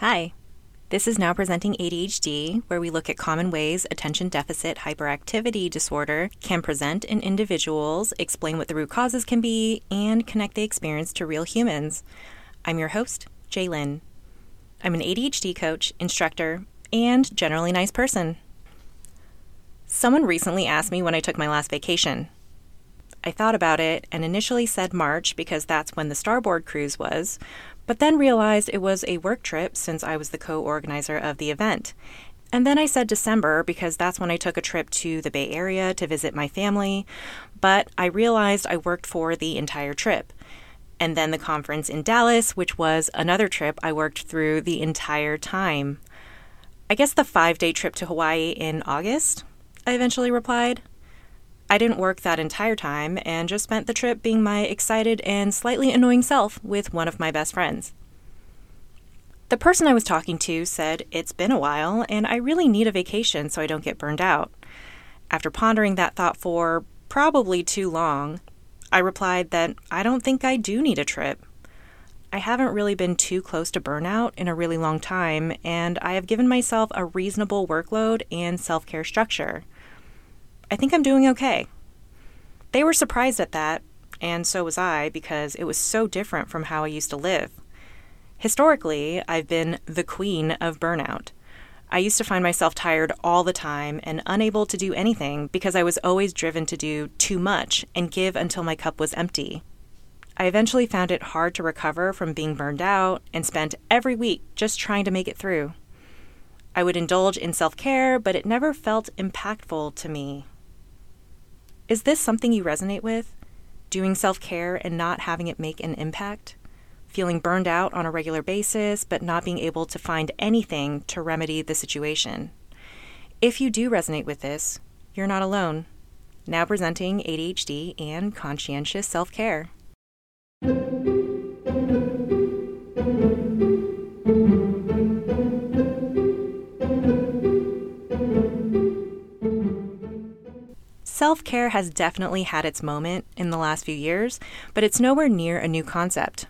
Hi. This is now presenting ADHD, where we look at common ways attention deficit hyperactivity disorder can present in individuals, explain what the root causes can be, and connect the experience to real humans. I'm your host, Jaye Lin. I'm an ADHD coach, instructor, and generally nice person. Someone recently asked me when I took my last vacation. I thought about it and initially said March because that's when the Starboard cruise was, but then realized it was a work trip since I was the co organizer of the event. And then I said December because that's when I took a trip to the Bay Area to visit my family, but I realized I worked for the entire trip. And then the conference in Dallas, which was another trip I worked through the entire time. I guess the five day trip to Hawaii in August, I eventually replied. I didn't work that entire time and just spent the trip being my excited and slightly annoying self with one of my best friends. The person I was talking to said it's been a while and I really need a vacation so I don't get burned out. After pondering that thought for probably too long, I replied that I don't think I do need a trip. I haven't really been too close to burnout in a really long time, and I have given myself a reasonable workload and self care structure. I think I'm doing okay. They were surprised at that, and so was I, because it was so different from how I used to live. Historically, I've been the queen of burnout. I used to find myself tired all the time and unable to do anything because I was always driven to do too much and give until my cup was empty. I eventually found it hard to recover from being burned out and spent every week just trying to make it through. I would indulge in self care, but it never felt impactful to me. Is this something you resonate with? Doing self care and not having it make an impact? Feeling burned out on a regular basis, but not being able to find anything to remedy the situation? If you do resonate with this, you're not alone. Now presenting ADHD and conscientious self care. Self care has definitely had its moment in the last few years, but it's nowhere near a new concept.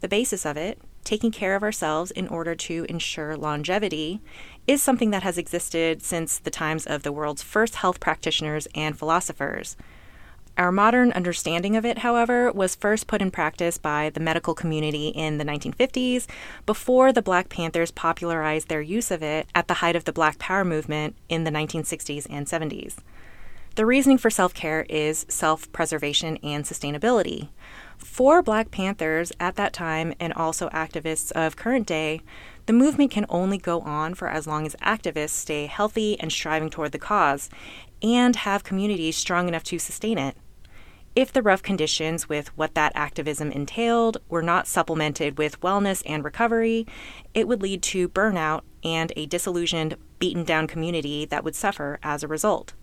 The basis of it, taking care of ourselves in order to ensure longevity, is something that has existed since the times of the world's first health practitioners and philosophers. Our modern understanding of it, however, was first put in practice by the medical community in the 1950s before the Black Panthers popularized their use of it at the height of the Black Power movement in the 1960s and 70s. The reasoning for self care is self preservation and sustainability. For Black Panthers at that time and also activists of current day, the movement can only go on for as long as activists stay healthy and striving toward the cause and have communities strong enough to sustain it. If the rough conditions with what that activism entailed were not supplemented with wellness and recovery, it would lead to burnout and a disillusioned, beaten down community that would suffer as a result.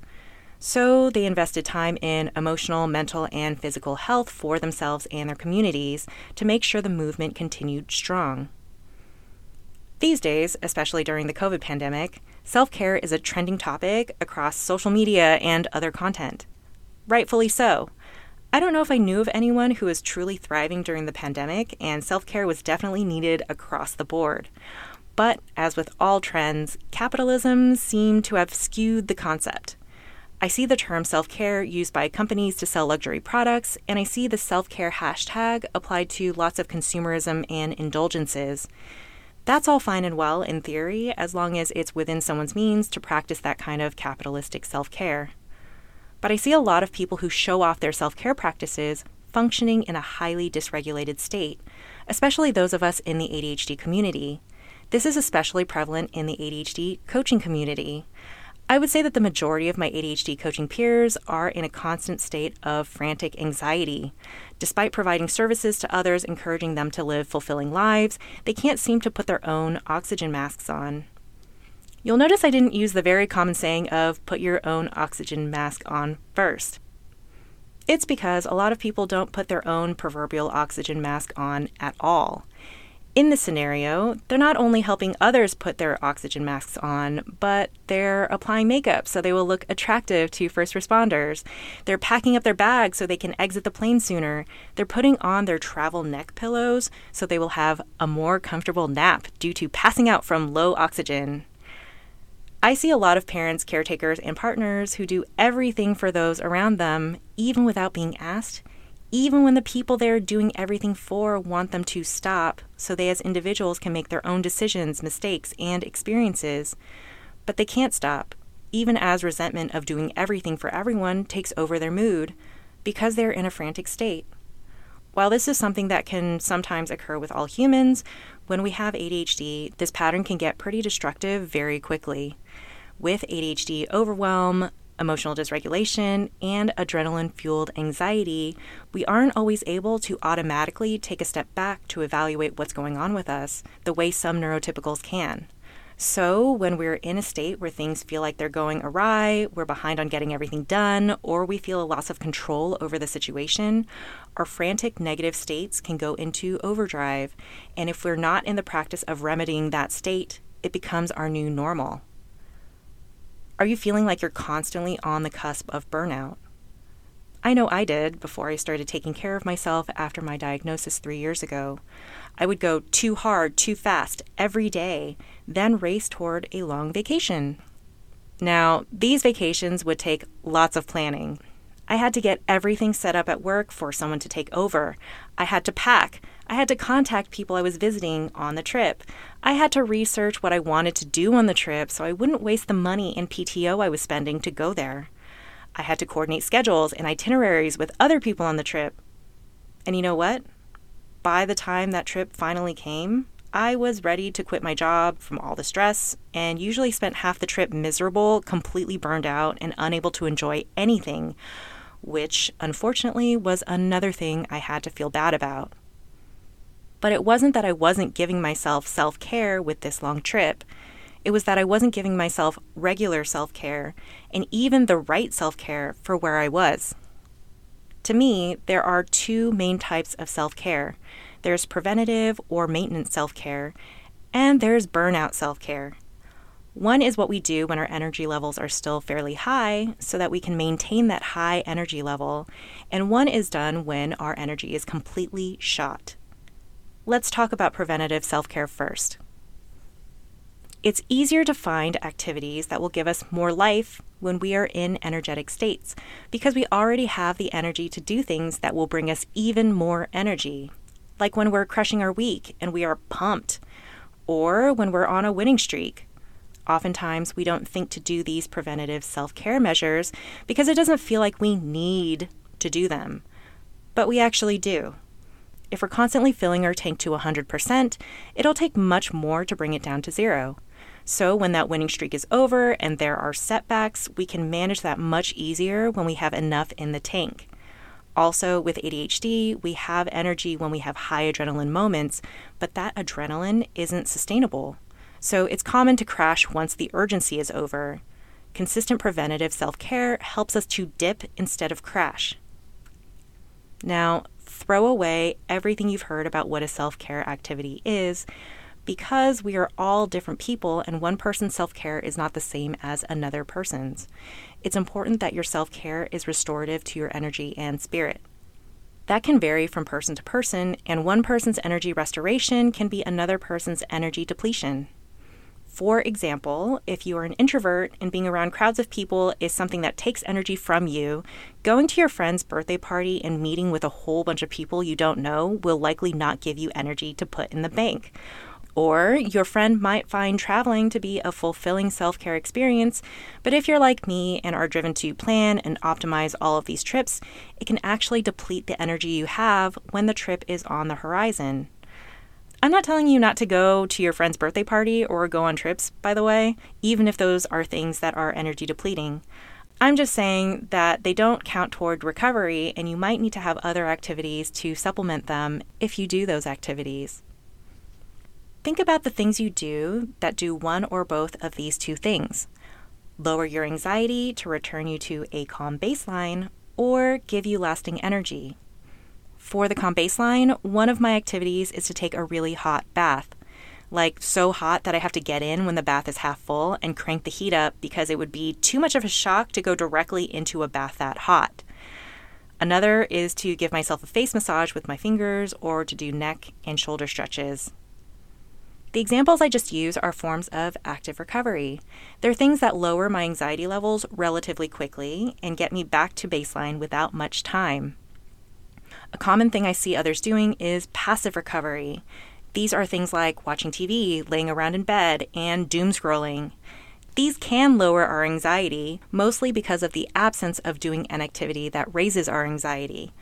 So they invested time in emotional, mental, and physical health for themselves and their communities to make sure the movement continued strong. These days, especially during the COVID pandemic, self care is a trending topic across social media and other content. Rightfully so. I don't know if I knew of anyone who was truly thriving during the pandemic, and self care was definitely needed across the board. But as with all trends, capitalism seemed to have skewed the concept. I see the term self care used by companies to sell luxury products, and I see the self care hashtag applied to lots of consumerism and indulgences. That's all fine and well in theory, as long as it's within someone's means to practice that kind of capitalistic self care. But I see a lot of people who show off their self care practices functioning in a highly dysregulated state, especially those of us in the ADHD community. This is especially prevalent in the ADHD coaching community. I would say that the majority of my ADHD coaching peers are in a constant state of frantic anxiety. Despite providing services to others, encouraging them to live fulfilling lives, they can't seem to put their own oxygen masks on. You'll notice I didn't use the very common saying of put your own oxygen mask on first. It's because a lot of people don't put their own proverbial oxygen mask on at all. In this scenario, they're not only helping others put their oxygen masks on, but they're applying makeup so they will look attractive to first responders. They're packing up their bags so they can exit the plane sooner. They're putting on their travel neck pillows so they will have a more comfortable nap due to passing out from low oxygen. I see a lot of parents, caretakers, and partners who do everything for those around them, even without being asked even when the people they're doing everything for want them to stop so they as individuals can make their own decisions, mistakes, and experiences. But they can't stop, even as resentment of doing everything for everyone takes over their mood because they're in a frantic state. While this is something that can sometimes occur with all humans, when we have ADHD, this pattern can get pretty destructive very quickly. With ADHD overwhelm, emotional dysregulation, and adrenaline fueled anxiety, we aren't always able to automatically take a step back to evaluate what's going on with us the way some neurotypicals can. So, when we're in a state where things feel like they're going awry, we're behind on getting everything done, or we feel a loss of control over the situation, our frantic negative states can go into overdrive. And if we're not in the practice of remedying that state, it becomes our new normal. Are you feeling like you're constantly on the cusp of burnout? I know I did before I started taking care of myself after my diagnosis three years ago. I would go too hard, too fast every day, then race toward a long vacation. Now, these vacations would take lots of planning. I had to get everything set up at work for someone to take over. I had to pack. I had to contact people I was visiting on the trip. I had to research what I wanted to do on the trip so I wouldn't waste the money and PTO I was spending to go there. I had to coordinate schedules and itineraries with other people on the trip. And you know what? By the time that trip finally came, I was ready to quit my job from all the stress and usually spent half the trip miserable, completely burned out, and unable to enjoy anything, which unfortunately was another thing I had to feel bad about. But it wasn't that I wasn't giving myself self care with this long trip. It was that I wasn't giving myself regular self care and even the right self care for where I was. To me, there are two main types of self care there's preventative or maintenance self care, and there's burnout self care. One is what we do when our energy levels are still fairly high so that we can maintain that high energy level, and one is done when our energy is completely shot. Let's talk about preventative self care first. It's easier to find activities that will give us more life when we are in energetic states because we already have the energy to do things that will bring us even more energy. Like when we're crushing our week and we are pumped, or when we're on a winning streak. Oftentimes, we don't think to do these preventative self care measures because it doesn't feel like we need to do them. But we actually do. If we're constantly filling our tank to 100%, it'll take much more to bring it down to zero. So, when that winning streak is over and there are setbacks, we can manage that much easier when we have enough in the tank. Also, with ADHD, we have energy when we have high adrenaline moments, but that adrenaline isn't sustainable. So, it's common to crash once the urgency is over. Consistent preventative self care helps us to dip instead of crash. Now, throw away everything you've heard about what a self care activity is because we are all different people and one person's self care is not the same as another person's. It's important that your self care is restorative to your energy and spirit. That can vary from person to person, and one person's energy restoration can be another person's energy depletion. For example, if you are an introvert and being around crowds of people is something that takes energy from you, going to your friend's birthday party and meeting with a whole bunch of people you don't know will likely not give you energy to put in the bank. Or your friend might find traveling to be a fulfilling self care experience, but if you're like me and are driven to plan and optimize all of these trips, it can actually deplete the energy you have when the trip is on the horizon. I'm not telling you not to go to your friend's birthday party or go on trips, by the way, even if those are things that are energy depleting. I'm just saying that they don't count toward recovery, and you might need to have other activities to supplement them if you do those activities. Think about the things you do that do one or both of these two things lower your anxiety to return you to a calm baseline, or give you lasting energy. For the calm baseline, one of my activities is to take a really hot bath. Like, so hot that I have to get in when the bath is half full and crank the heat up because it would be too much of a shock to go directly into a bath that hot. Another is to give myself a face massage with my fingers or to do neck and shoulder stretches. The examples I just use are forms of active recovery. They're things that lower my anxiety levels relatively quickly and get me back to baseline without much time. A common thing I see others doing is passive recovery. These are things like watching TV, laying around in bed, and doom scrolling. These can lower our anxiety, mostly because of the absence of doing an activity that raises our anxiety.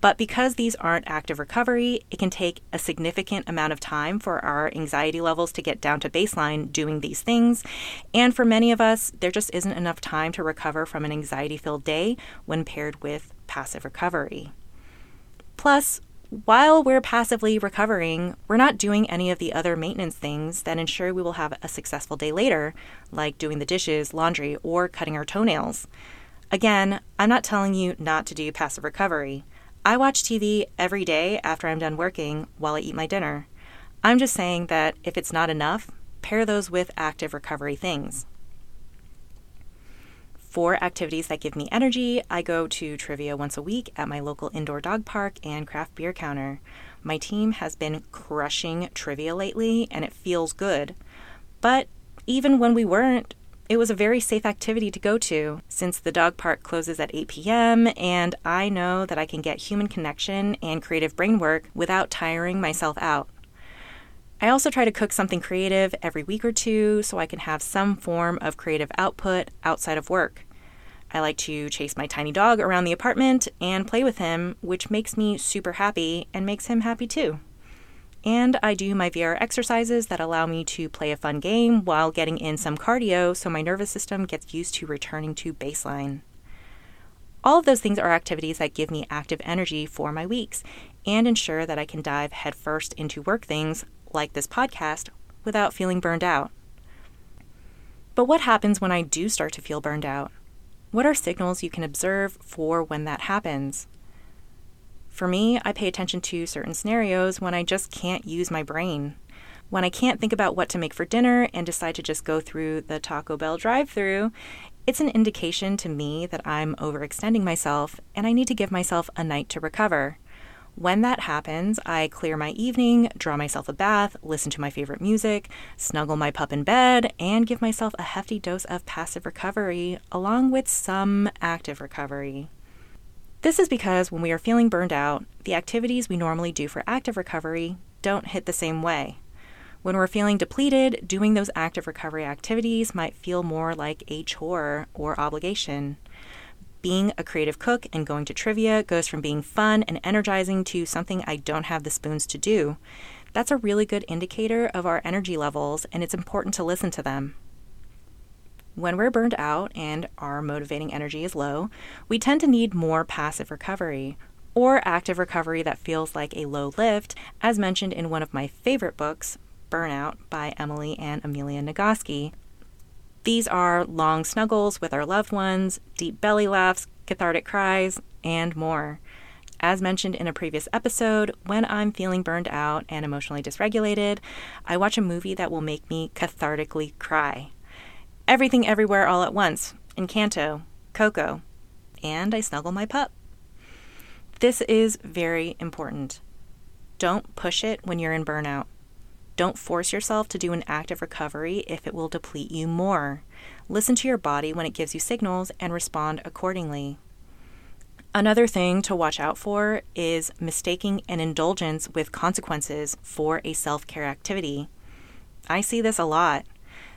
But because these aren't active recovery, it can take a significant amount of time for our anxiety levels to get down to baseline doing these things. And for many of us, there just isn't enough time to recover from an anxiety filled day when paired with passive recovery. Plus, while we're passively recovering, we're not doing any of the other maintenance things that ensure we will have a successful day later, like doing the dishes, laundry, or cutting our toenails. Again, I'm not telling you not to do passive recovery. I watch TV every day after I'm done working while I eat my dinner. I'm just saying that if it's not enough, pair those with active recovery things. For activities that give me energy, I go to trivia once a week at my local indoor dog park and craft beer counter. My team has been crushing trivia lately, and it feels good. But even when we weren't, it was a very safe activity to go to since the dog park closes at 8 p.m., and I know that I can get human connection and creative brain work without tiring myself out. I also try to cook something creative every week or two so I can have some form of creative output outside of work. I like to chase my tiny dog around the apartment and play with him, which makes me super happy and makes him happy too. And I do my VR exercises that allow me to play a fun game while getting in some cardio so my nervous system gets used to returning to baseline. All of those things are activities that give me active energy for my weeks and ensure that I can dive headfirst into work things like this podcast without feeling burned out. But what happens when I do start to feel burned out? What are signals you can observe for when that happens? For me, I pay attention to certain scenarios when I just can't use my brain. When I can't think about what to make for dinner and decide to just go through the Taco Bell drive through, it's an indication to me that I'm overextending myself and I need to give myself a night to recover. When that happens, I clear my evening, draw myself a bath, listen to my favorite music, snuggle my pup in bed, and give myself a hefty dose of passive recovery along with some active recovery. This is because when we are feeling burned out, the activities we normally do for active recovery don't hit the same way. When we're feeling depleted, doing those active recovery activities might feel more like a chore or obligation. Being a creative cook and going to trivia goes from being fun and energizing to something I don't have the spoons to do. That's a really good indicator of our energy levels, and it's important to listen to them. When we're burned out and our motivating energy is low, we tend to need more passive recovery or active recovery that feels like a low lift, as mentioned in one of my favorite books, Burnout by Emily and Amelia Nagoski. These are long snuggles with our loved ones, deep belly laughs, cathartic cries, and more. As mentioned in a previous episode, when I'm feeling burned out and emotionally dysregulated, I watch a movie that will make me cathartically cry. Everything Everywhere All at Once, Encanto, Coco, and I snuggle my pup. This is very important. Don't push it when you're in burnout. Don't force yourself to do an act of recovery if it will deplete you more. Listen to your body when it gives you signals and respond accordingly. Another thing to watch out for is mistaking an indulgence with consequences for a self care activity. I see this a lot.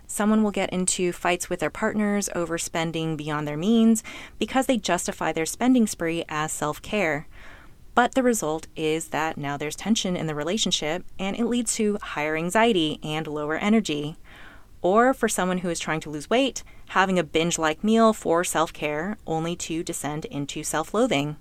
Someone will get into fights with their partners over spending beyond their means because they justify their spending spree as self care. But the result is that now there's tension in the relationship and it leads to higher anxiety and lower energy. Or for someone who is trying to lose weight, having a binge like meal for self care only to descend into self loathing.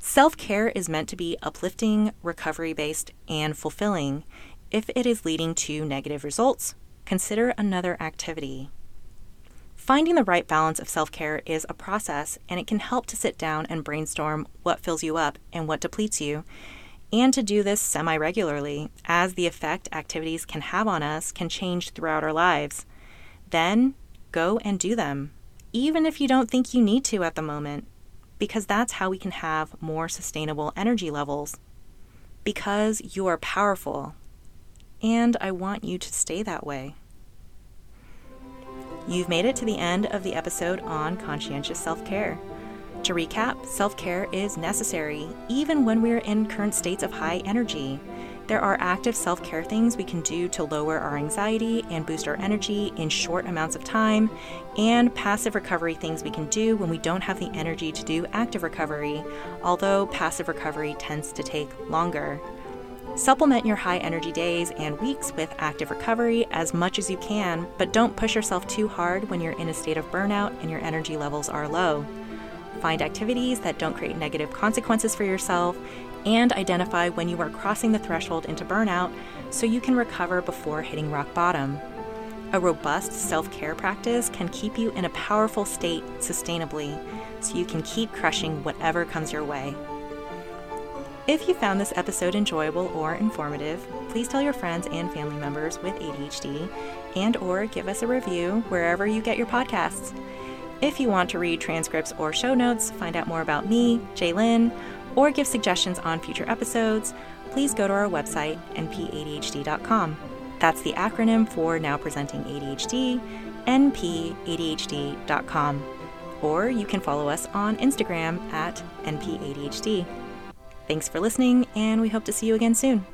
Self care is meant to be uplifting, recovery based, and fulfilling. If it is leading to negative results, consider another activity. Finding the right balance of self care is a process, and it can help to sit down and brainstorm what fills you up and what depletes you, and to do this semi regularly, as the effect activities can have on us can change throughout our lives. Then go and do them, even if you don't think you need to at the moment, because that's how we can have more sustainable energy levels. Because you are powerful, and I want you to stay that way. You've made it to the end of the episode on conscientious self care. To recap, self care is necessary even when we're in current states of high energy. There are active self care things we can do to lower our anxiety and boost our energy in short amounts of time, and passive recovery things we can do when we don't have the energy to do active recovery, although passive recovery tends to take longer. Supplement your high energy days and weeks with active recovery as much as you can, but don't push yourself too hard when you're in a state of burnout and your energy levels are low. Find activities that don't create negative consequences for yourself and identify when you are crossing the threshold into burnout so you can recover before hitting rock bottom. A robust self care practice can keep you in a powerful state sustainably so you can keep crushing whatever comes your way. If you found this episode enjoyable or informative, please tell your friends and family members with ADHD and or give us a review wherever you get your podcasts. If you want to read transcripts or show notes, find out more about me, Jaye Lin, or give suggestions on future episodes, please go to our website, npadhd.com. That's the acronym for Now Presenting ADHD, npadhd.com. Or you can follow us on Instagram at npadhd. Thanks for listening, and we hope to see you again soon.